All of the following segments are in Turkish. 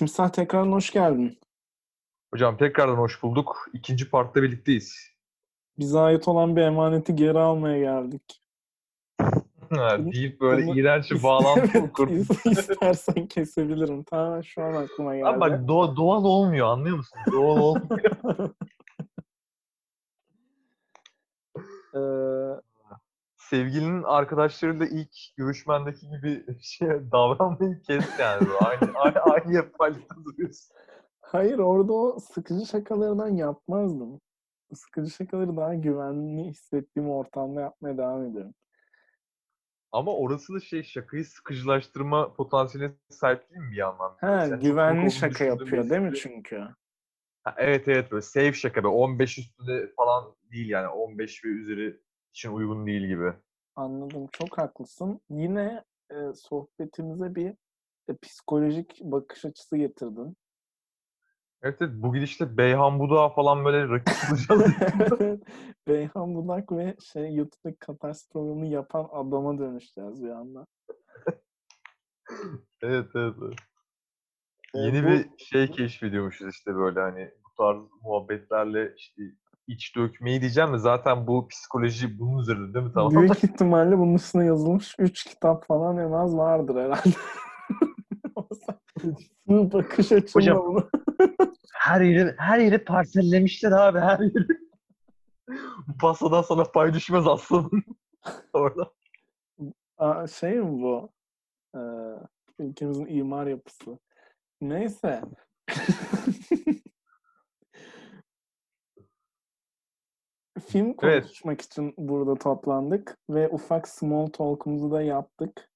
Timsah tekrar hoş geldin. Hocam tekrardan hoş bulduk. İkinci partta birlikteyiz. Bize ait olan bir emaneti geri almaya geldik. Ha, deyip böyle bunu iğrenç bir bağlantı Evet, is- İstersen kesebilirim. Tamamen şu an aklıma geldi. Abi bak doğa- doğal olmuyor anlıyor musun? Doğal olmuyor. Ee, Sevgilinin arkadaşlarıyla ilk görüşmendeki gibi şey davranmayı kes yani. Aynı, aynı, aynı yapıda duruyorsun. hayır orada o sıkıcı şakalardan yapmazdım. Sıkıcı şakaları daha güvenli hissettiğim ortamda yapmaya devam ediyorum. Ama orası da şey şakayı sıkıcılaştırma potansiyeline sahip değil mi bir yandan? Çok komik güvenli şaka yapıyor değil mi çünkü? Ha, evet evet böyle safe şaka. Böyle 15 üstünde falan değil yani. 15 ve üzeri için uygun değil gibi. Anladım. Çok haklısın. Yine e, sohbetimize bir e, psikolojik bakış açısı getirdin. Evet, evet bu gidişle Beyhan Budak'a falan böyle rakip bulacağız. Evet. Beyhan Budak ve şey YouTube'daki Katarsis programını yapan adama dönüşeceğiz bir anda. evet evet. evet. Ee, Yeni bu- bir şey keşfediyormuşuz işte böyle hani bu tarz muhabbetlerle işte iç dökmeyi diyeceğim de zaten bu psikoloji bunun üzerinde değil mi tamam? Büyük ihtimalle bunun üstüne yazılmış 3 kitap falan en az vardır herhalde. Sen- bakış açımla Hocam- bunu. Her yeri her yeri parsellemişler abi her yeri. bu pastadan sana pay düşmez aslında. Orada. Aa, şey mi bu? Ee, ülkemizin imar yapısı. Neyse. Film Evet. konuşmak için burada toplandık ve ufak small talk'umuzu da yaptık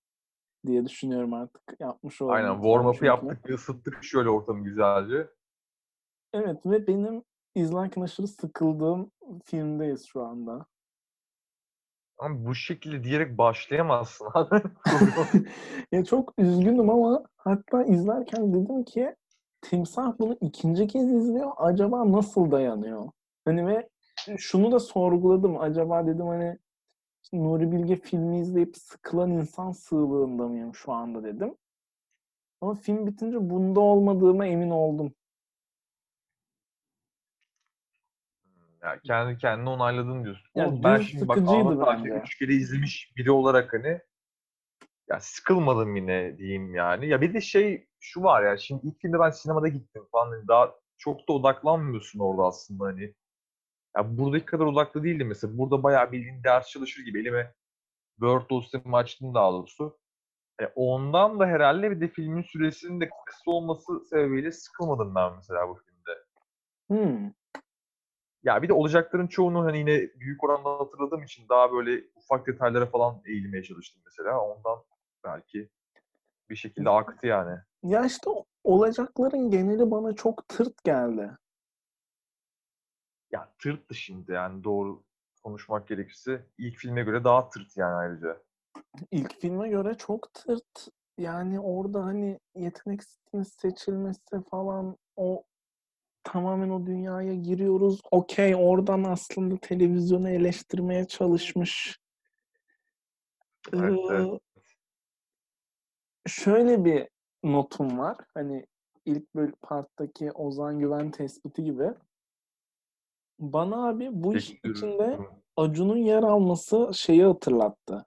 diye düşünüyorum artık. Yapmış olalım. Aynen warm up'ı yaptık ısıttık şöyle ortamı güzelce. Evet ve benim izlerken aşırı sıkıldığım filmdeyiz şu anda. Ama bu şekilde diyerek başlayamazsın abi. ya çok üzgünüm ama hatta izlerken dedim ki Timsah bunu ikinci kez izliyor. Acaba nasıl dayanıyor? Hani ve şunu da sorguladım. Acaba dedim hani Nuri Bilge filmi izleyip sıkılan insan sığlığında mıyım şu anda dedim. Ama film bitince bunda olmadığıma emin oldum. Ya kendi kendine onayladın diyorsun. Ya Oğlum ben şimdi bak Ahmet Akif üç kere izlemiş biri olarak hani ya sıkılmadım yine diyeyim yani. Ya bir de şey şu var ya şimdi ilk filmde ben sinemada gittim falan hani daha çok da odaklanmıyorsun orada aslında hani. Ya buradaki kadar odaklı değildim mesela. Burada bayağı bildiğin ders çalışır gibi elime Word dosyamı açtım daha doğrusu. E, ondan da herhalde bir de filmin süresinin de kısa olması sebebiyle sıkılmadım ben mesela bu filmde. Hmm. Ya bir de olacakların çoğunu hani yine büyük oranda hatırladığım için daha böyle ufak detaylara falan eğilmeye çalıştım mesela. Ondan belki bir şekilde aktı yani. Ya işte olacakların geneli bana çok tırt geldi. Ya tırttı şimdi yani doğru konuşmak gerekirse. ilk filme göre daha tırt yani ayrıca. İlk filme göre çok tırt. Yani orada hani yetenek seçilmesi falan o tamamen o dünyaya giriyoruz. Okey oradan aslında televizyonu eleştirmeye çalışmış. Evet, Ee, evet. şöyle bir notum var. Hani ilk bölüm parttaki Ozan Güven tespiti gibi. Bana abi bu Peki, içinde. Acun'un yer alması şeyi hatırlattı.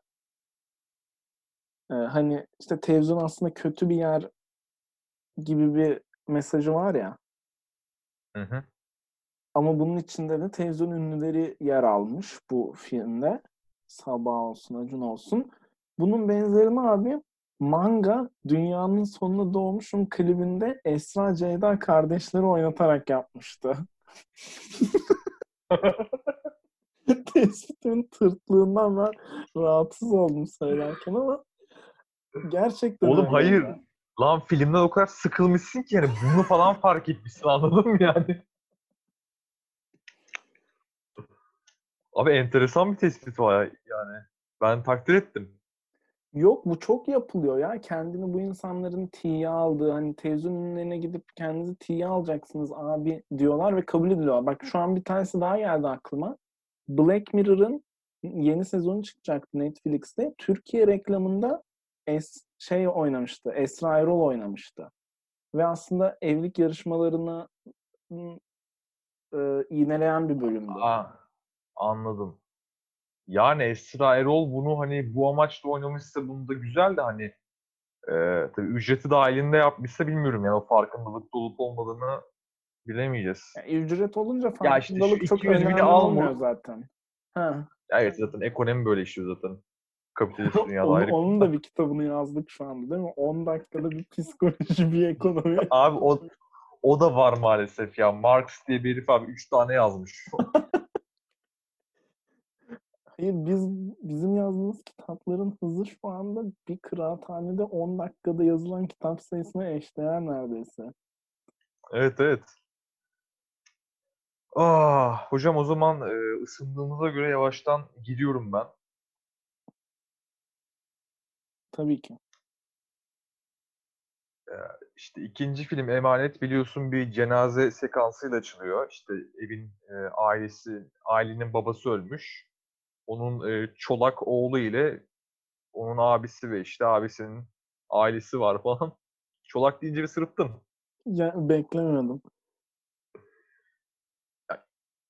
Ee, hani işte televizyon aslında kötü bir yer gibi bir mesajı var ya. Hı hı. Ama bunun içinde de televizyon ünlüleri yer almış bu filmde. Sabah olsun, Acun olsun. Bunun benzerini abi Manga Dünyanın Sonuna Doğmuşum klibinde Esra Ceyda kardeşleri oynatarak yapmıştı. Tespitimin tırtlığından ben rahatsız oldum söylerken ama gerçekten Oğlum hayır. ya. Lan filmden o kadar sıkılmışsın ki yani bunu falan fark etmişsin anladın mı yani? Abi enteresan bir tespit var yani. Ben takdir ettim. Yok bu çok yapılıyor ya. Kendini bu insanların tiye aldığı hani televizyon gidip kendinizi tiye alacaksınız abi diyorlar ve kabul ediliyor. Bak şu an bir tanesi daha geldi aklıma. Black Mirror'ın yeni sezonu çıkacaktı Netflix'te. Türkiye reklamında es şey oynamıştı. Esra Erol oynamıştı. ve aslında evlilik yarışmalarını e, iğneleyen bir bölümdü. Aa, anladım. Yani Esra Erol bunu hani bu amaçla oynamışsa bunu da güzel de hani e, tabii ücreti dahilinde yapmışsa bilmiyorum yani o farkındalık olup olmadığını bilemeyeceğiz. Yani ücret olunca Ya işte farkındalık çok 200 bini önemli olmuyor zaten. Ha. Evet zaten ekonomi böyle işliyor zaten. Kapitalist dünyada Onun, ayrı. onun da bir kitabını yazdık şu anda değil mi? 10 dakikada bir psikoloji, bir ekonomi. Abi o o da var maalesef ya. Marx diye bir herif abi 3 tane yazmış. Hayır biz bizim yazdığımız kitapların hızı şu anda bir kıraathanede 10 dakikada yazılan kitap sayısına eşdeğer neredeyse. evet evet. Ah, hocam o zaman e, ısındığımıza göre yavaştan gidiyorum ben. Tabii ki. İşte ikinci film Emanet biliyorsun bir cenaze sekansıyla açılıyor. İşte evin e, ailesi, ailenin babası ölmüş. Onun e, çolak oğlu ile onun abisi ve işte abisinin ailesi var falan. Çolak deyince bir sırıttın. Ya, beklemiyordum.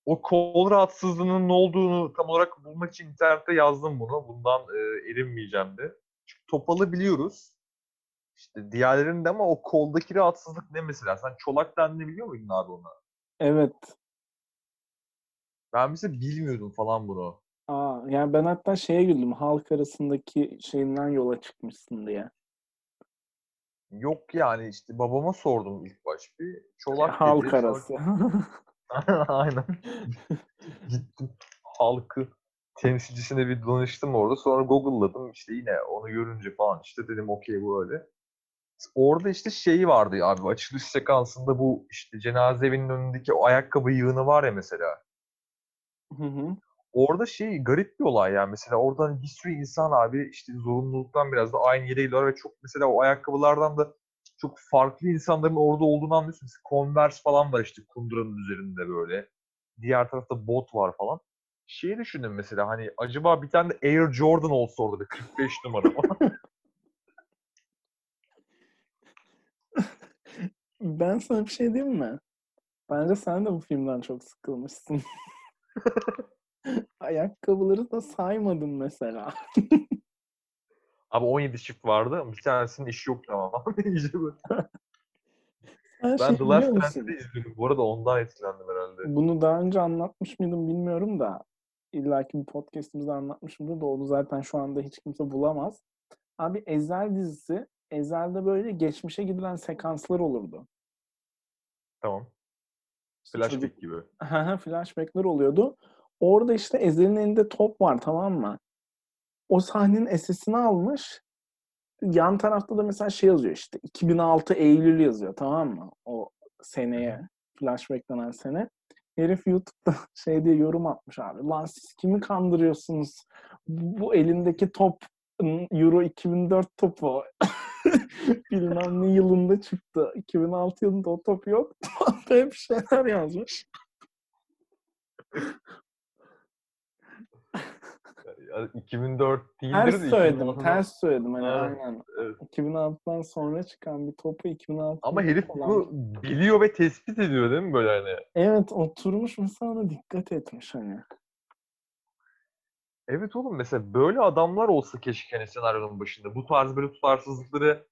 O kol rahatsızlığının ne olduğunu tam olarak bulmak için internette yazdım bunu. Bundan e, erinmeyeceğim de. Çünkü topalı biliyoruz. İşte diğerlerinin de ama o koldaki rahatsızlık ne mesela? Sen çolak dendiğini biliyor muydun abi ona? Evet. Ben mesela bilmiyordum falan bunu. Aa, yani ben hatta şeye güldüm. Halk arasındaki şeyinden yola çıkmışsın diye. Yok yani işte babama sordum ilk baş bir. Çolak dedi. Halk arası. Aynen. Gittim halkı temsilcisine bir danıştım orada. Sonra Google'ladım işte yine onu görünce falan işte dedim okey bu öyle. Orada işte şeyi vardı abi açılış sekansında bu işte cenaze evinin önündeki o ayakkabı yığını var ya mesela. Hı hı. Orada şey garip bir olay yani mesela oradan bir sürü insan abi işte zorunluluktan biraz da aynı yere gidiyorlar ve çok mesela o ayakkabılardan da çok farklı insanların orada olduğunu anlıyorsun. Mesela Converse falan var işte kunduranın üzerinde böyle. Diğer tarafta bot var falan. Şeyi düşündüm mesela hani acaba bir tane de Air Jordan olsa orada bir 45 numara. Ben sana bir şey diyeyim mi? Bence sen de bu filmden çok sıkılmışsın. Ayakkabıları da saymadın mesela. Abi 17 çift vardı. Bir tanesinin işi böyle. Sen ben şey The Last? Dance'i izledim. Bu arada ondan etkilendim herhalde. Bunu daha önce anlatmış mıydım bilmiyorum da illaki bir podcastimizde anlatmışımdır da onu zaten şu anda hiç kimse bulamaz. Abi Ezel dizisi Ezel'de böyle geçmişe gidilen sekanslar olurdu. Tamam. Flashback çocuk- gibi. Flashbackler oluyordu. Orada işte Ezel'in elinde top var tamam mı? O sahnenin SS'ini almış. Yan tarafta da mesela şey yazıyor işte 2006 Eylül yazıyor tamam mı? O seneye flashback denen sene. Herif YouTube'da şey diye yorum atmış abi. Lan siz kimi kandırıyorsunuz? Bu, elindeki top Euro 2004 topu. Bilmem ne yılında çıktı. 2006 yılında o top yok. Hep şeyler yazmış. Ya 2004 değildir Ters de söyledim, 2006'dan ters söyledim. Hani Evet, aynen. evet. 2006'dan sonra çıkan bir topu 2006 Ama herif bunu biliyor ve tespit ediyor değil mi böyle hani? Evet oturmuş mesela ona dikkat etmiş hani. Evet oğlum mesela böyle adamlar olsa keşke hani senaryonun başında. Bu tarz böyle tutarsızlıkları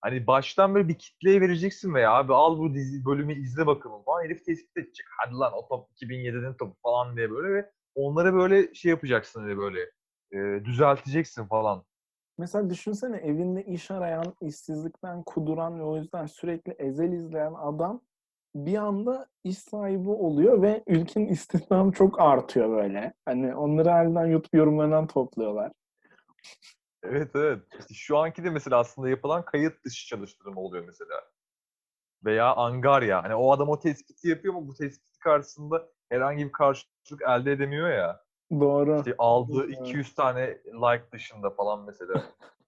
hani baştan böyle bir kitleye vereceksin veya abi al bu dizi bölümü izle bakalım falan. Herif tespit edecek. Hadi lan o top 2007'nin topu falan diye böyle ve onları böyle şey yapacaksın hani böyle e, düzelteceksin falan. Mesela düşünsene evinde iş arayan, işsizlikten kuduran ve o yüzden sürekli ezel izleyen adam bir anda iş sahibi oluyor ve ülkenin istihdamı çok artıyor böyle. Hani onları halinden YouTube yorumlarından topluyorlar. Evet evet. İşte şu anki de mesela aslında yapılan kayıt dışı çalıştırma oluyor mesela. Veya angarya. Hani o adam o tespiti yapıyor ama bu tespiti karşısında herhangi bir karşılık elde edemiyor ya. Doğru. İşte aldığı Evet. 200 tane like dışında falan mesela.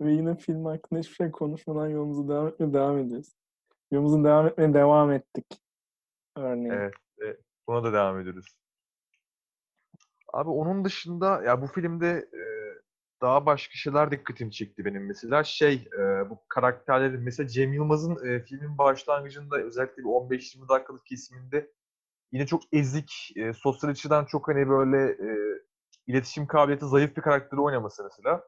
Ve yine film hakkında hiçbir şey konuşmadan yolumuza devam etmeye devam ediyoruz. Yolumuza devam etmeye devam ettik. Örneğin. Evet. e, buna da devam ediyoruz. Abi onun dışında ya bu filmde e, daha başka şeyler dikkatimi çekti benim mesela. Şey, e, bu karakterlerin mesela Cem Yılmaz'ın e, filmin başlangıcında özellikle bir 15-20 dakikalık kesiminde yine çok ezik, e, sosyal açıdan çok hani böyle e, iletişim kabiliyeti zayıf bir karakteri oynaması mesela.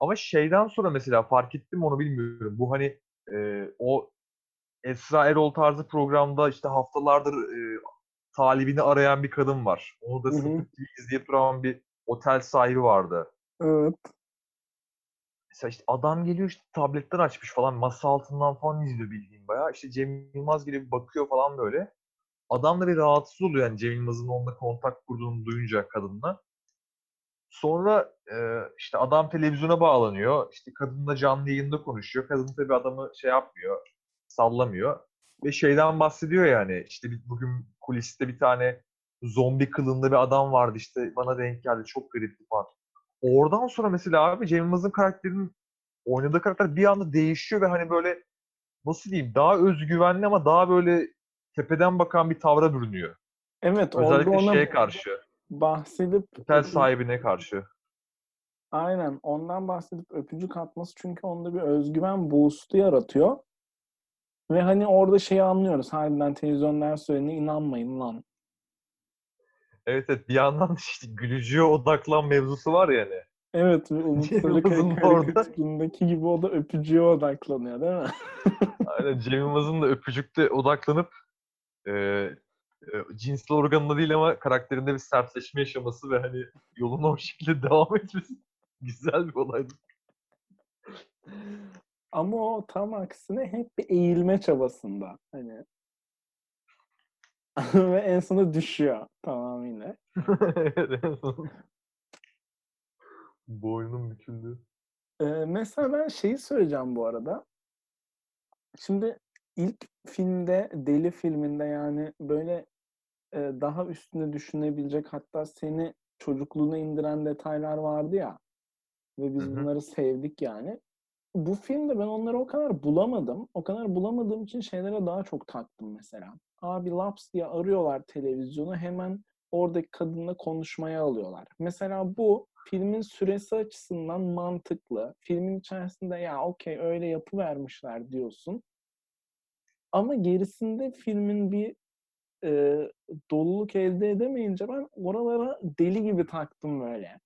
Ama şeyden sonra mesela fark ettim onu bilmiyorum. Bu hani e, o Esra Erol tarzı programda işte haftalardır e, talibini arayan bir kadın var. Onu da sıkıp izleyip duran bir otel sahibi vardı. Evet. Mesela işte adam geliyor işte tabletler açmış falan masa altından falan izliyor bildiğin bayağı. İşte Cem Yılmaz bir bakıyor falan böyle. Adam da bir rahatsız oluyor yani Cem Yılmaz'ın onunla kontak kurduğunu duyunca kadınla. Sonra e, işte adam televizyona bağlanıyor. İşte kadınla canlı yayında konuşuyor. Kadın tabii adamı şey yapmıyor, sallamıyor. Ve şeyden bahsediyor yani. İşte bugün kuliste bir tane zombi kılığında bir adam vardı işte bana denk geldi. Çok garipti falan. Oradan sonra mesela abi Cem Yılmaz'ın karakterinin oynadığı karakter bir anda değişiyor ve hani böyle nasıl diyeyim daha özgüvenli ama daha böyle tepeden bakan bir tavra bürünüyor. Evet Özellikle ona şeye karşı, bahsedip otel sahibine karşı. aynen ondan bahsedip öpücük atması çünkü onda bir özgüven boost'u yaratıyor. Ve hani orada şeyi anlıyoruz. Harbiden televizyonlar söylediğine inanmayın lan. Evet evet bir yandan işte gülücüye odaklan mevzusu var ya hani. Evet ve Umut Cem Sarıkaya Yılmaz'ın da orada. karikatüründeki gibi o da öpücüğe odaklanıyor değil mi? Aynen Cem Yılmaz'ın da öpücükte odaklanıp e, e, cinsel organında değil ama karakterinde bir sertleşme yaşaması ve hani yoluna o şekilde devam etmesi güzel bir olaydı. Ama o tam aksine hep bir eğilme çabasında. Hani ve en sona düşüyor tamamıyla. Boynum büküldü. Ee, mesela ben şeyi söyleyeceğim bu arada. Şimdi ilk filmde, Deli filminde yani böyle e, daha üstüne düşünebilecek hatta seni çocukluğuna indiren detaylar vardı ya. Ve biz Hı hı. bunları sevdik yani. Bu filmde ben onları o kadar bulamadım. O kadar bulamadığım için şeylere daha çok taktım mesela. Abi Laps diye arıyorlar televizyonu hemen oradaki kadınla konuşmaya alıyorlar. Mesela bu filmin süresi açısından mantıklı. Filmin içerisinde ya okey öyle yapı vermişler diyorsun. Ama gerisinde filmin bir e, doluluk elde edemeyince ben oralara deli gibi taktım böyle.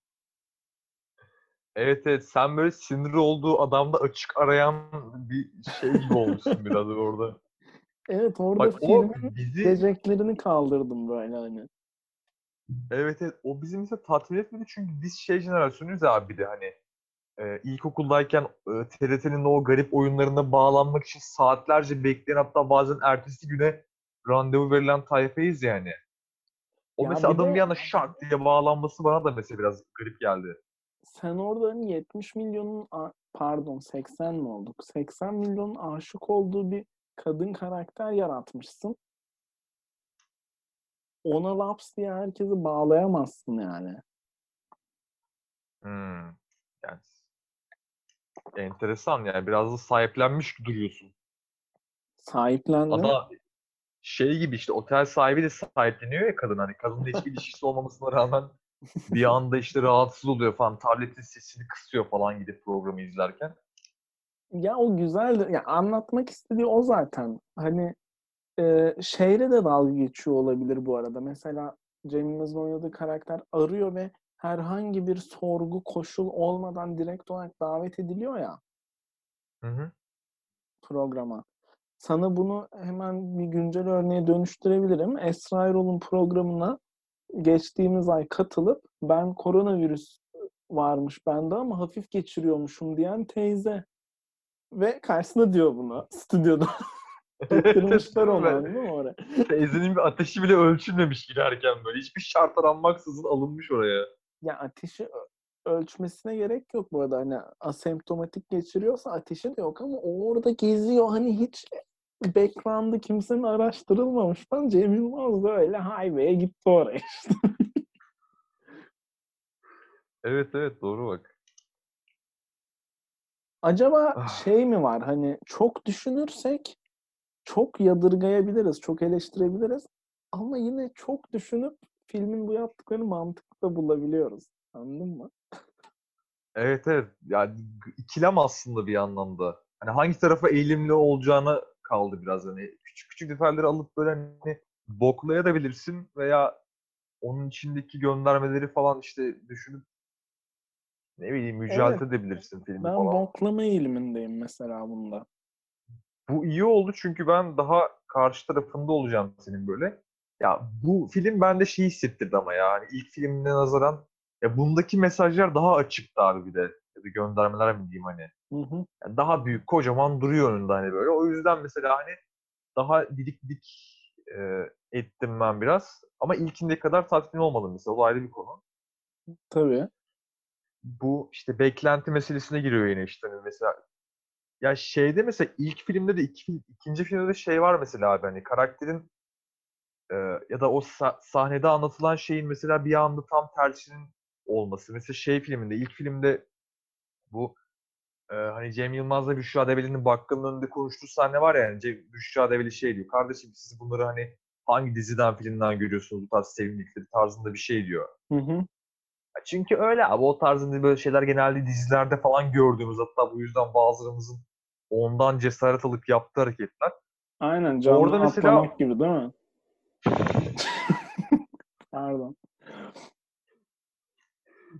Evet evet sen böyle sinir olduğu adamda açık arayan bir şey gibi olmuşsun biraz orada. Evet orada Bak o filmin bizi geceklerini kaldırdım böyle hani. evet evet o bizi mesela tatmin etmedi çünkü biz şey jenerasyonuyuz abi bir de hani e, ilkokuldayken e, TRT'nin o garip oyunlarına bağlanmak için saatlerce bekleyen hatta bazen ertesi güne randevu verilen tayfayız yani. O Ya mesela bir adamın de- bir anda şak diye bağlanması bana da mesela biraz garip geldi. Sen orada hani 70 milyonun pardon 80 mi olduk? 80 milyonun aşık olduğu bir kadın karakter yaratmışsın. Ona laps diye herkesi bağlayamazsın yani. Hmm. Yani enteresan yani biraz da sahiplenmiş duruyorsun. Sahiplendi. Ada şey gibi işte otel sahibi de sahipleniyor ya kadın hani kadınla hiçbir ilişkisi olmamasına rağmen bir anda işte rahatsız oluyor falan tabletin sesini kısıyor falan gidip programı izlerken. Ya o güzeldi. Ya anlatmak istediği o zaten. Hani e, şeyle de dalga geçiyor olabilir bu arada. Mesela Cem Yılmaz'ın oynadığı karakter arıyor ve herhangi bir sorgu koşul olmadan direkt olarak davet ediliyor ya Hı hı. programa. Sana bunu hemen bir güncel örneğe dönüştürebilirim. Esra Erol'un programına geçtiğimiz ay katılıp ben koronavirüs varmış bende ama hafif geçiriyormuşum diyen teyze. Ve karşısında diyor bunu stüdyoda. Getirmişler onu anladın mı oraya? Teyzenin bir ateşi bile ölçülmemiş girerken böyle. Hiçbir şart aranmaksızın alınmış oraya. Ya ateşi ölçmesine gerek yok bu arada. Hani asemptomatik geçiriyorsa ateşi de yok ama o orada geziyor. Hani hiç background'ı kimsenin araştırılmamış. Ben Cem Yılmaz da öyle highway'e gitti oraya. Evet evet doğru bak. Acaba Ah. şey mi var? Hani çok düşünürsek çok yadırgayabiliriz, çok eleştirebiliriz. Ama yine çok düşünüp filmin bu yaptıklarını mantıklı bulabiliyoruz. Anladın mı? Evet evet. Yani ikilem aslında bir anlamda. Hani hangi tarafa eğilimli olacağına kaldı biraz hani. Küçük küçük detayları alıp böyle hani boklayabilirsin veya onun içindeki göndermeleri falan işte düşünüp ne bileyim yüceltebilirsin edebilirsin filmi Ben falan. boklama eğilimindeyim mesela bunda. Bu iyi oldu çünkü ben daha karşı tarafında olacağım senin böyle. Ya bu film bende şey hissettirdi ama ya. Hani ilk filmine nazaran ya bundaki mesajlar daha açıktı abi bir de. Ya da göndermeler mi diyeyim hani. Hı hı. Yani daha büyük, kocaman duruyor önünde hani böyle. O yüzden mesela hani daha didik didik e, ettim ben biraz. Ama ilkinde kadar tatmin olmadım mesela. O ayrı bir konu. Tabii. Bu işte beklenti meselesine giriyor yine işte. Hani mesela ya şeyde mesela ilk filmde de iki, ikinci filmde de şey var mesela abi hani karakterin e, ya da o sa- sahnede anlatılan şeyin mesela bir anda tam tersinin olması. Mesela şey filminde ilk filmde bu e, hani Cem Yılmaz'la Büşra Develi'nin bakkalın önünde konuştuğu sahne var ya yani Cem, Büşra Develi şey diyor. Kardeşim siz bunları hani hangi diziden filmden görüyorsunuz bu tarz sevimlilikleri tarzında bir şey diyor. Hı hı. Çünkü öyle abi o tarzında böyle şeyler genelde dizilerde falan gördüğümüz hatta bu yüzden bazılarımızın ondan cesaret alıp yaptığı hareketler. Aynen canlı Orada mesela- gibi değil mi? Pardon.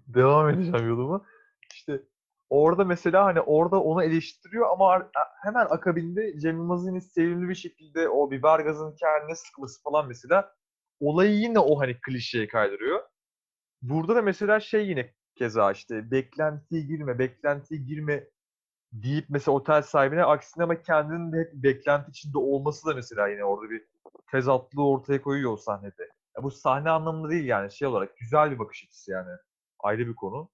Devam edeceğim yoluma. İşte orada mesela hani orada onu eleştiriyor ama hemen akabinde Cem Yılmaz'ın sevimli bir şekilde o biber gazının kendine sıkması falan mesela olayı yine o hani klişeye kaydırıyor. Burada da mesela şey yine keza işte beklentiye girme, beklentiye girme deyip mesela otel sahibine aksine ama kendinin de hep beklenti içinde olması da mesela yine orada bir tezatlığı ortaya koyuyor o sahnede. Ya bu sahne anlamında değil yani şey olarak güzel bir bakış açısı yani. Ayrı bir konu.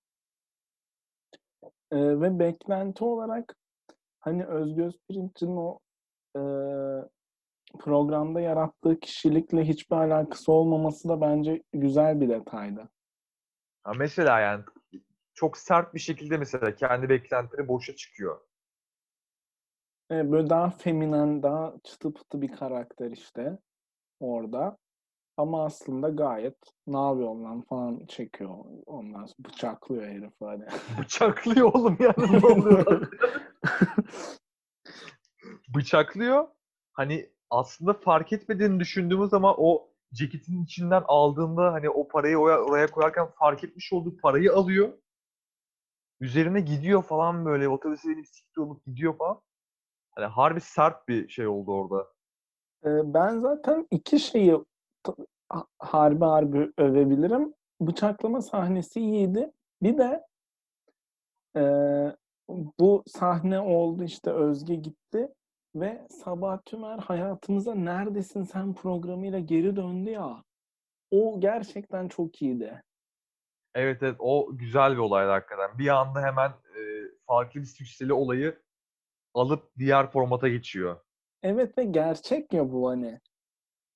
Ee, ve beklenti olarak hani Özgür Özpirinç'in o e, programda yarattığı kişilikle hiçbir alakası olmaması da bence güzel bir detaydı. Ha mesela yani çok sert bir şekilde mesela kendi beklentileri boşa çıkıyor. Böyle daha feminen, daha çıtı pıtı bir karakter işte orada. Ama aslında gayet ne yapıyorsun lan falan çekiyor. Ondan sonra bıçaklıyor herif hani. Bıçaklıyor oğlum yani ne oluyor? Bıçaklıyor. Hani aslında fark etmediğini düşündüğümüz ama o ceketin içinden aldığında hani o parayı oraya, oraya koyarken fark etmiş olduğu parayı alıyor. Üzerine gidiyor falan böyle otobüse binip siktir olup gidiyor falan. Hani harbi sert bir şey oldu orada. Ben zaten iki şeyi harbi harbi övebilirim. Bıçaklama sahnesi iyiydi. Bir de e, bu sahne oldu işte Özge gitti ve Sabah Tümer hayatımıza neredesin sen programıyla geri döndü ya. O gerçekten çok iyiydi. Evet evet o güzel bir olaydı hakikaten. Bir anda hemen e, farklı bir sükseli olayı alıp diğer formata geçiyor. Evet ve gerçek ya bu hani.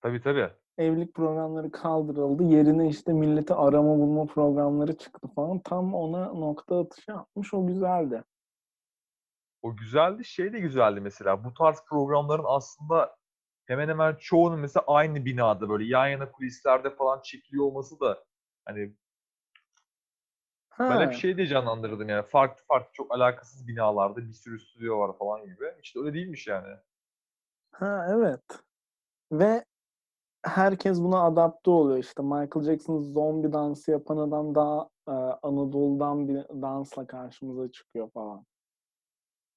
Tabii tabii. Evlilik programları kaldırıldı. Yerine işte milleti arama bulma programları çıktı falan. Tam ona nokta atışı yapmış. O güzeldi. O güzeldi. Şey de güzeldi mesela. Bu tarz programların aslında hemen hemen çoğunun mesela aynı binada böyle yan yana kulislerde falan çekiliyor olması da hani ben Ha, hep şey diye canlandırırdım yani farklı farklı çok alakasız binalarda bir sürü stüdyo var falan gibi. İşte öyle değilmiş yani. ha evet. Ve herkes buna adapte oluyor. İşte Michael Jackson zombi dansı yapan adam daha e, Anadolu'dan bir dansla karşımıza çıkıyor falan.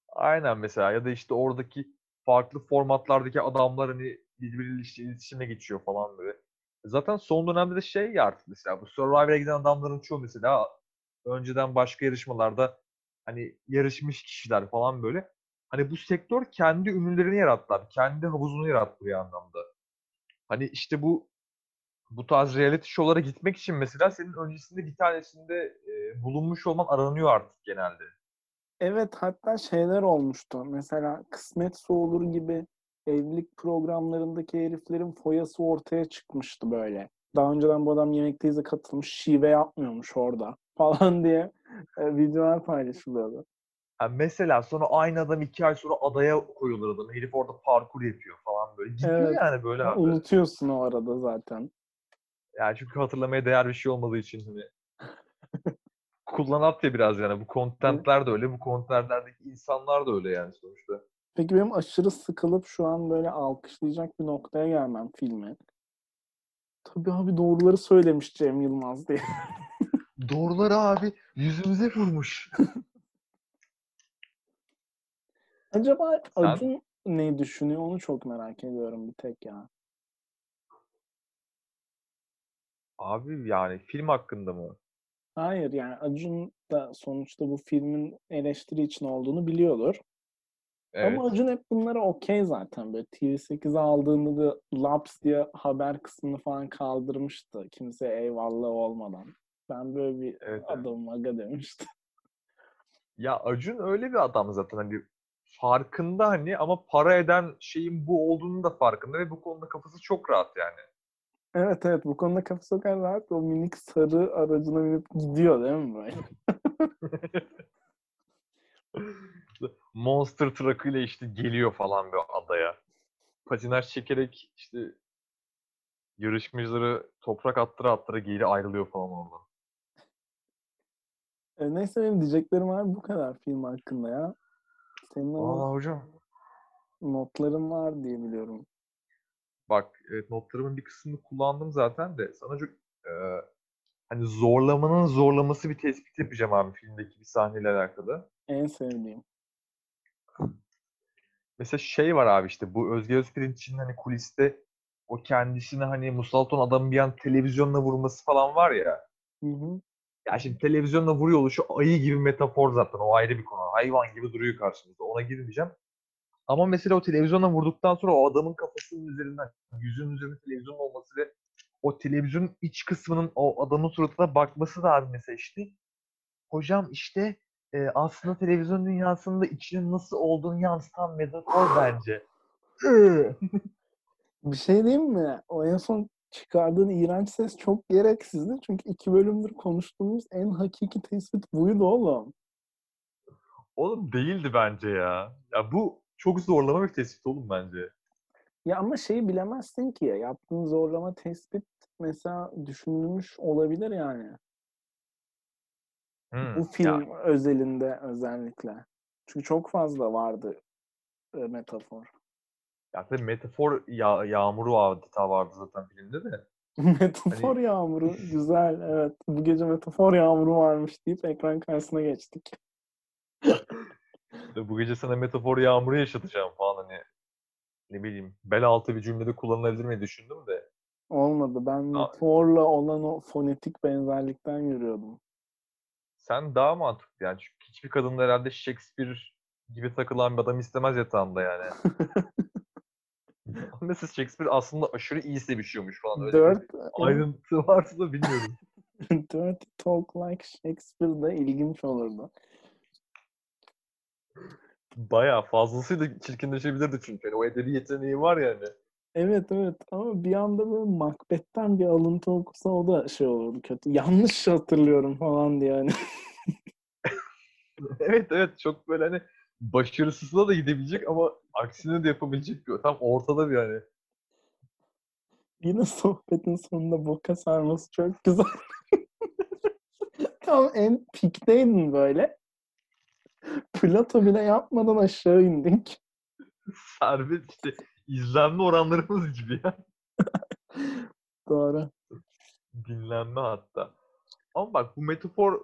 Aynen mesela ya da işte oradaki farklı formatlardaki adamlar hani birbiriyle işte iletişime geçiyor falan böyle. Zaten son dönemde de şey ya artık mesela bu Survivor'a giden adamların çoğu mesela önceden başka yarışmalarda hani yarışmış kişiler falan böyle. Hani bu sektör kendi ünlülerini yarattı abi. Kendi havuzunu yarattı bir anlamda. Hani işte bu bu tarz reality show'lara gitmek için mesela senin öncesinde bir tanesinde e, bulunmuş olman aranıyor artık genelde. Evet hatta şeyler olmuştu. Mesela Kısmetse Olur gibi evlilik programlarındaki heriflerin foyası ortaya çıkmıştı böyle. Daha önceden bu adam Yemekteyize katılmış, şive yapmıyormuş orada falan diye e, videolar paylaşılıyordu. Ha mesela sonra aynı adam iki ay sonra adaya koyulur adam. Herif orada parkur yapıyor falan böyle. Gidiyor Evet. yani böyle abi. Unutuyorsun o arada zaten. Yani çünkü hatırlamaya değer bir şey olmadığı için hani. kullanat ya biraz yani. Bu contentler de öyle. Bu contentlerdeki insanlar da öyle yani sonuçta. Peki benim aşırı sıkılıp şu an böyle alkışlayacak bir noktaya gelmem filmi. Tabii abi doğruları söylemiş Cem Yılmaz diye. Doğruları abi yüzümüze vurmuş. Acaba Sen- Acun ne düşünüyor onu çok merak ediyorum bir tek ya. Abi yani film hakkında mı? Hayır yani Acun da sonuçta bu filmin eleştiri için olduğunu biliyordur. Evet. Ama Acun hep bunlara okey zaten. Böyle TV8'e aldığında da Laps diye haber kısmını falan kaldırmıştı. Kimse eyvallah olmadan. Ben böyle bir Evet, evet. adamım aga demişti. Ya Acun öyle bir adam zaten hani farkında hani ama para eden şeyin bu olduğunu da farkında ve bu konuda kafası çok rahat yani. Evet evet bu konuda kafası kadar rahat. O minik sarı aracına binip gidiyor değil mi böyle? Monster truck'ıyla işte geliyor falan bir adaya. Patinaj çekerek işte yarışmacıları toprak attıra attıra geri ayrılıyor falan oradan. E, neyse benim diyeceklerim var bu kadar film hakkında ya. Senin Aa hocam. notların var diye biliyorum. Bak evet, notlarımın bir kısmını kullandım zaten de sana çok e, hani zorlamanın zorlaması bir tespit yapacağım abi filmdeki bir sahneyle alakalı. En sevdiğim. Mesela şey var abi işte bu Özge Özpirinç'in hani kuliste o kendisine hani musallat adamın bir an televizyonla vurması falan var ya. Hı hı. Ya şimdi televizyonla vuruyor oluşu ayı gibi metafor zaten. O ayrı bir konu. Hayvan gibi duruyor karşımızda. Ona girmeyeceğim. Ama mesela o televizyonla vurduktan sonra o adamın kafasının üzerinden, yüzünün üzerinde televizyon olması ve o televizyonun iç kısmının o adamın suratına bakması da abi mesela işte hocam işte e, aslında televizyon dünyasında içinin nasıl olduğunu yansıtan metafor bence. Bir şey diyeyim mi? O en son çıkardığın iğrenç ses çok gereksizdi. Çünkü iki bölümdür konuştuğumuz en hakiki tespit buydu oğlum. Oğlum değildi bence ya. Ya bu çok zorlama bir tespit oğlum bence. Ya ama şeyi bilemezsin ki ya. Yaptığın zorlama tespit mesela düşünülmüş olabilir yani. Hmm, Bu ya film özelinde özellikle. Çünkü çok fazla vardı e, metafor. Ya tabii metafor ya yağmuru adeta vardı zaten filmde de. metafor Hani yağmuru güzel evet. Bu gece metafor yağmuru varmış deyip ekran karşısına geçtik. bu gece sana metafor yağmuru yaşatacağım falan hani ne bileyim bel altı bir cümlede kullanılabilir mi düşündüm de. Olmadı. Ben metaforla olan o fonetik benzerlikten yürüyordum. sen daha mantıklı yani çünkü hiçbir kadın da herhalde Shakespeare gibi takılan bir adam istemez yatağında yani. Mesela Shakespeare aslında aşırı iyi sevişiyormuş falan öyle bir Dört, ayrıntı varsa da bilmiyorum. Dirty Talk Like Shakespeare da ilginç olurdu. Bayağı fazlasıyla çirkinleşebilirdi çünkü. Yani o edebi yeteneği var yani. Evet evet ama bir anda böyle Macbeth'ten bir alıntı okusa o da şey olurdu kötü. Yanlış hatırlıyorum falan diye hani. Evet evet çok böyle hani başarısızına da gidebilecek ama aksine de yapabilecek bir tam ortada bir yani. Yine sohbetin sonunda boka sarması çok güzel. Tam en pikteydin böyle. Plato bile yapmadan aşağı indik. Serbest işte izlenme oranlarımız gibi ya. Doğru. Dinlenme hatta. Ama bak bu metafor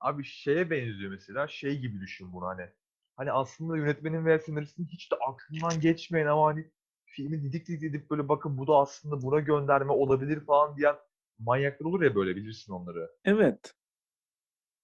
abi şeye benziyor mesela. Şey gibi düşün bunu hani. Hani aslında yönetmenin veya senaristin hiç de aklından geçmeyen ama hani filmi didik didik edip böyle bakın bu da aslında buna gönderme olabilir falan diyen manyaklar olur ya böyle bilirsin onları. Evet.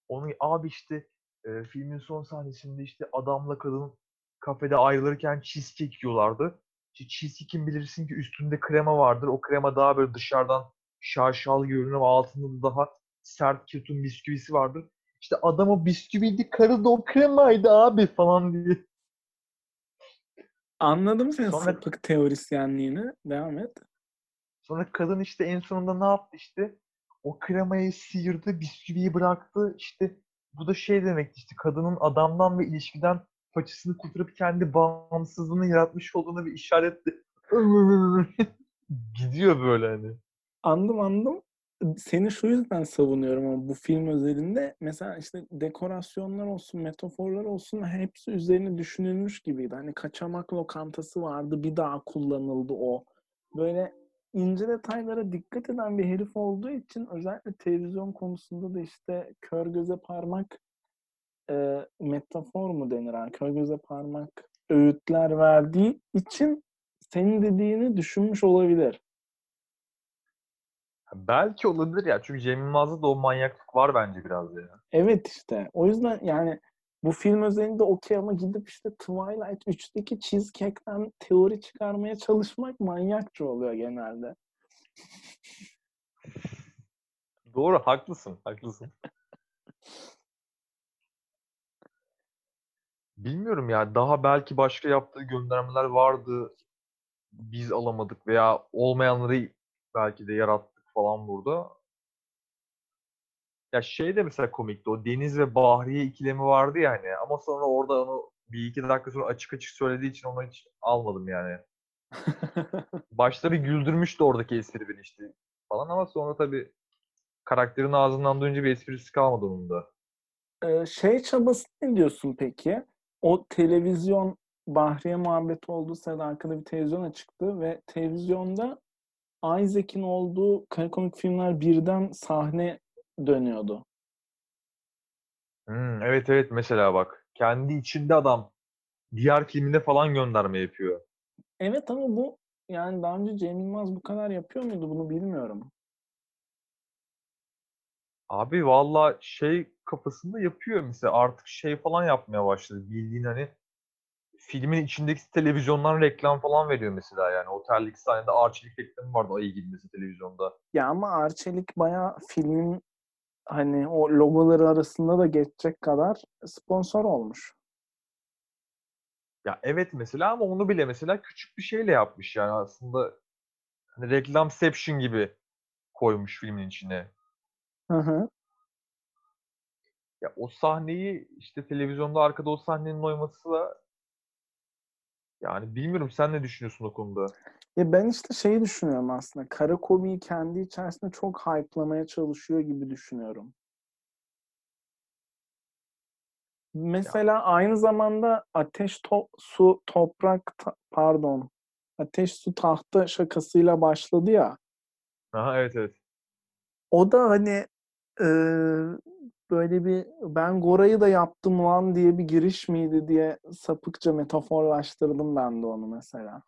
Onu abi işte e, filmin son sahnesinde işte adamla kadın kafede ayrılırken cheesecake yiyorlardı. İşte cheesecake'in bilirsin ki üstünde krema vardır. O krema daha böyle dışarıdan şarşal görünür ama altında da daha sert ketum bisküvisi vardır. İşte adam o bisküviydi, karı da o kremaydı abi falan diye. Anladım senin Sonra sapık teorisyenliğini. Devam et. sonra kadın işte en sonunda ne yaptı işte? O kremayı sıyırdı, bisküviyi bıraktı. İşte bu da şey demekti işte kadının adamdan ve ilişkiden paçasını kurtarıp kendi bağımsızlığını yaratmış olduğuna bir işaretti. Gidiyor böyle hani. Anladım anladım. Seni şu yüzden savunuyorum ama bu film özelinde mesela işte dekorasyonlar olsun, metaforlar olsun hepsi üzerine düşünülmüş gibiydi. Hani kaçamak lokantası vardı, bir daha kullanıldı o. Böyle ince detaylara dikkat eden bir herif olduğu için özellikle televizyon konusunda da işte kör göze parmak e, metafor mu denir? Yani kör göze parmak öğütler verdiği için senin dediğini düşünmüş olabilir. Belki olabilir ya. Çünkü Cem Yılmaz'da da o manyaklık var bence biraz ya. Evet işte. O yüzden yani bu film özelinde okey ama gidip işte Twilight 3'teki cheesecake'ten teori çıkarmaya çalışmak manyakça oluyor genelde. Doğru, haklısın, haklısın. Bilmiyorum ya. Daha belki başka yaptığı göndermeler vardı. Biz alamadık veya olmayanları belki de yarattık falan burada. Ya şey de mesela komikti. O Deniz ve Bahriye ikilemi vardı yani. Ama sonra orada onu bir iki dakika sonra açık açık söylediği için onu hiç almadım yani. Başta bir güldürmüştü oradaki espri beni işte falan ama sonra tabii karakterin ağzından duyunca bir esprisi kalmadı onun da. Ee, şey çabası ne diyorsun peki? O televizyon Bahriye muhabbeti olduğu sırada arkada bir televizyon açıktı ve televizyonda Isaac'in olduğu kara komik filmler birden sahne dönüyordu. Hmm, evet evet mesela bak. Kendi içinde adam diğer filmine falan gönderme yapıyor. Evet ama bu yani daha önce Cem Yılmaz bu kadar yapıyor muydu bunu bilmiyorum. Abi valla şey kafasında yapıyor mesela artık şey falan yapmaya başladı. Bildiğin hani filmin içindeki televizyondan reklam falan veriyor mesela yani. Oteldeki sahnede Arçelik reklamı vardı ayı gibi mesela televizyonda. Ya ama Arçelik bayağı filmin hani o logoları arasında da geçecek kadar sponsor olmuş. Ya evet mesela ama onu bile mesela küçük bir şeyle yapmış yani aslında hani reklamception gibi koymuş filmin içine. Hı hı. Ya o sahneyi işte televizyonda arkada o sahnenin oyması da yani bilmiyorum sen ne düşünüyorsun o konuda? Ya ben işte şeyi düşünüyorum aslında. Kara Komi'yi kendi içerisinde çok hype'lamaya çalışıyor gibi düşünüyorum. Mesela aynı zamanda ateş, to- su, toprak, ta- pardon, ateş, su, tahta şakasıyla başladı ya. Aha evet evet. O da hani e, böyle bir ben Gora'yı da yaptım lan diye bir giriş miydi diye sapıkça metaforlaştırdım ben de onu mesela.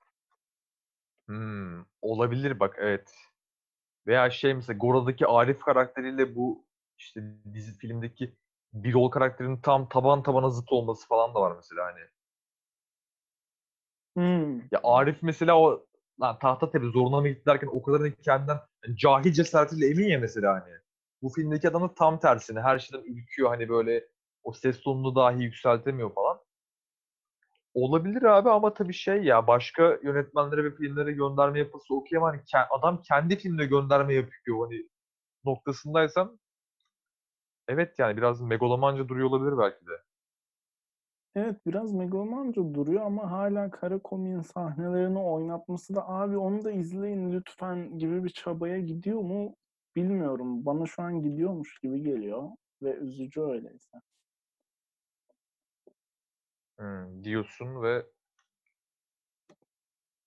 Hmm, olabilir bak evet. Veya şey mesela Gora'daki Arif karakteriyle bu işte dizi filmdeki Birol karakterinin tam taban tabana zıt olması falan da var mesela hani. Hmm. Ya Arif mesela o lan tahta tepe zoruna mı gitti derken o kadar kendinden yani cahil cesaretiyle emin ya mesela hani. Bu filmdeki adamın tam tersini. Her şeyden ülküyor hani böyle o ses tonunu dahi yükseltemiyor falan. Olabilir abi ama tabii şey ya başka yönetmenlere ve filmlere gönderme yapısı okey ama hani ke- adam kendi filmine gönderme yapıyor hani noktasındaysam evet yani biraz megalomanca duruyor olabilir belki de. Evet biraz megalomanca duruyor ama hala kara kominin sahnelerini oynatması da abi onu da izleyin lütfen gibi bir çabaya gidiyor mu bilmiyorum. Bana şu an gidiyormuş gibi geliyor ve üzücü öyleyse. Hmm, diyorsun ve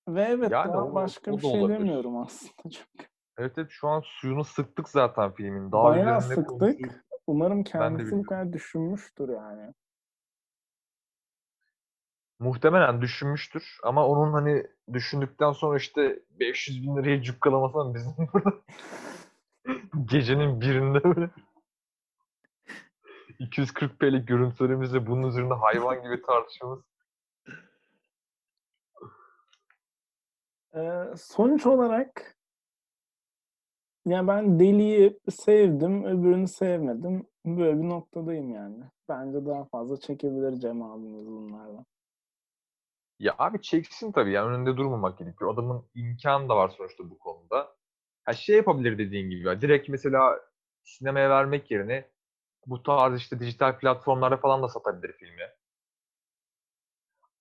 Ve evet yani daha o, başka o bir şey olabilir. demiyorum aslında çünkü. Evet evet şu an suyunu sıktık zaten filmin. Daha Bayağı sıktık. konuşuruz. Umarım kendisi bu kadar düşünmüştür yani. Muhtemelen düşünmüştür ama onun hani düşündükten sonra işte 500 bin liraya cukkalamasam bizim burada gecenin birinde böyle 240p'lik görüntülerimizle bunun üzerinde hayvan gibi tartışmamız. Ee, sonuç olarak ya ben Deli'yi sevdim, öbürünü sevmedim. Böyle bir noktadayım yani. Bence daha fazla çekebilir Cem abimiz bunlarla. Ya abi çeksin tabii yani önünde durmamak gerekiyor. Adamın imkanı da var sonuçta bu konuda. Ha şey yapabilir dediğin gibi ya. Direkt mesela sinemaya vermek yerine bu tarz işte dijital platformlarda falan da satabilir filmi.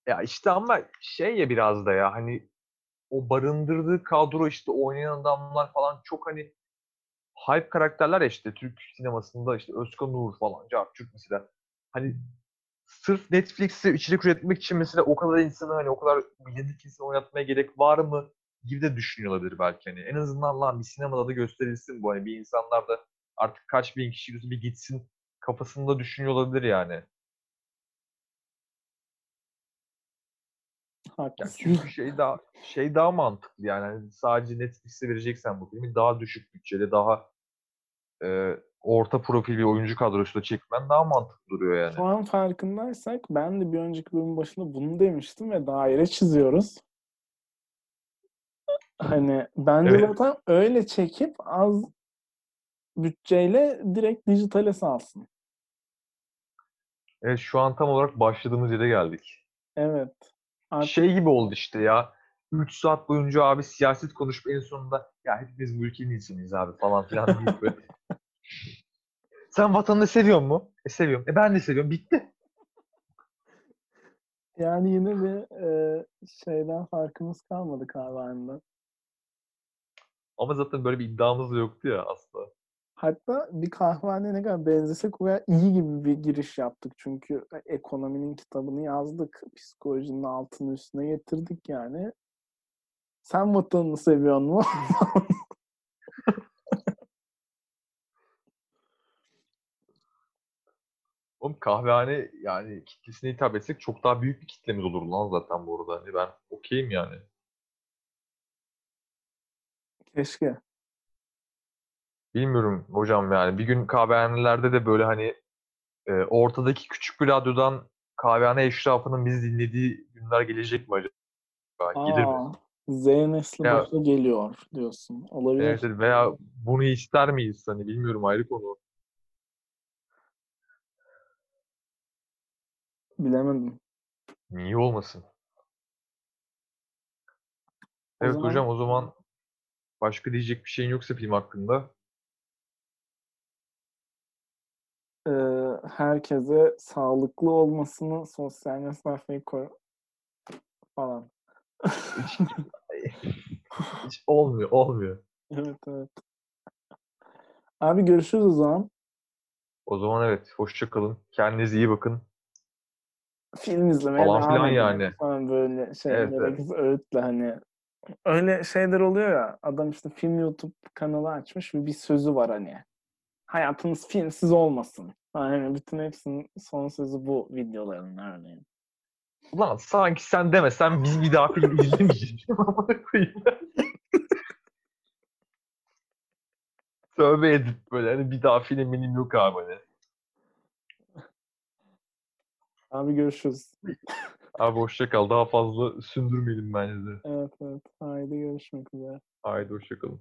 Ya işte ama şey ya biraz da ya hani o barındırdığı kadro işte oynayan adamlar falan çok hani hype karakterler ya işte Türk sinemasında işte Özkan Uğur falan, Cahçurt mesela. Hani sırf Netflix'e içerik üretmek için mesela o kadar insanı hani o kadar bilindik insanı oynatmaya gerek var mı gibi de düşünüyor olabilir belki hani. En azından lan bir sinemada da gösterilsin bu hani bir insanlar da artık kaç bin kişi bir gitsin kafasında düşünüyor olabilir yani. Ya Haklısın. çünkü şey daha şey daha mantıklı yani Hani sadece Netflix'e vereceksen bu filmi daha düşük bütçeli, daha e, orta profil bir oyuncu kadrosuyla çekmen daha mantıklı duruyor yani. Şu an farkındaysak ben de bir önceki bölümün başında bunu demiştim ve daire çiziyoruz. Hani bence Evet. zaten öyle çekip az bütçeyle direkt dijitale salsın. Evet şu an tam olarak başladığımız yere geldik. Evet. Artık Şey gibi oldu işte ya. 3 saat boyunca abi siyaset konuşup en sonunda ya hepimiz bu ülkenin insanıyız abi falan filan deyip böyle. Sen vatanını seviyor mu? E seviyorum. E ben de seviyorum. Bitti. yani yine bir e, şeyden farkımız kalmadı kahvehaneden. Ama zaten böyle bir iddiamız yoktu ya asla. Hatta bir kahvehaneye ne kadar benzesek veya iyi gibi bir giriş yaptık. Çünkü ekonominin kitabını yazdık. Psikolojinin altını üstüne getirdik yani. Sen vatanını seviyor mu? Oğlum kahvehane yani kitlesine hitap etsek çok daha büyük bir kitlemiz olur lan zaten bu arada. Hani ben okeyim yani. Keşke. Bilmiyorum hocam yani. Bir gün kahvehanelerde de böyle hani e, ortadaki küçük bir radyodan kahvehane eşrafının bizi dinlediği günler gelecek mi acaba? Gelir mi? Aa, Z nesli Ya- başa geliyor diyorsun. Olabilir. Evet. veya bunu ister miyiz? Hani bilmiyorum ayrı konu. Bilemedim. Niye olmasın? O Evet zaman- hocam o zaman başka diyecek bir şeyin yoksa film hakkında. Ee, herkese sağlıklı olmasını sosyal mesafeyi koy falan. Hiç olmuyor, olmuyor. Evet evet. Abi görüşürüz o zaman. O zaman evet, hoşça kalın. Kendinize iyi bakın. Film izlemeye Falan devam filan yani. Falan böyle şey Evet, evet. öğütle hani. Öyle şeyler oluyor ya. Adam işte film YouTube kanalı açmış ve bir sözü var hani. Hayatınız filmsiz olmasın. Yani bütün hepsinin son sözü bu videoların örneğin. Ulan sanki sen demesen biz bir daha film izlemeyeceğiz. Tövbe edip böyle hani bir daha film benim yok abi hani. Abi görüşürüz. Abi hoşça kal. Daha fazla sündürmeyelim bence de. Evet evet. Haydi görüşmek üzere. Haydi hoşça kalın.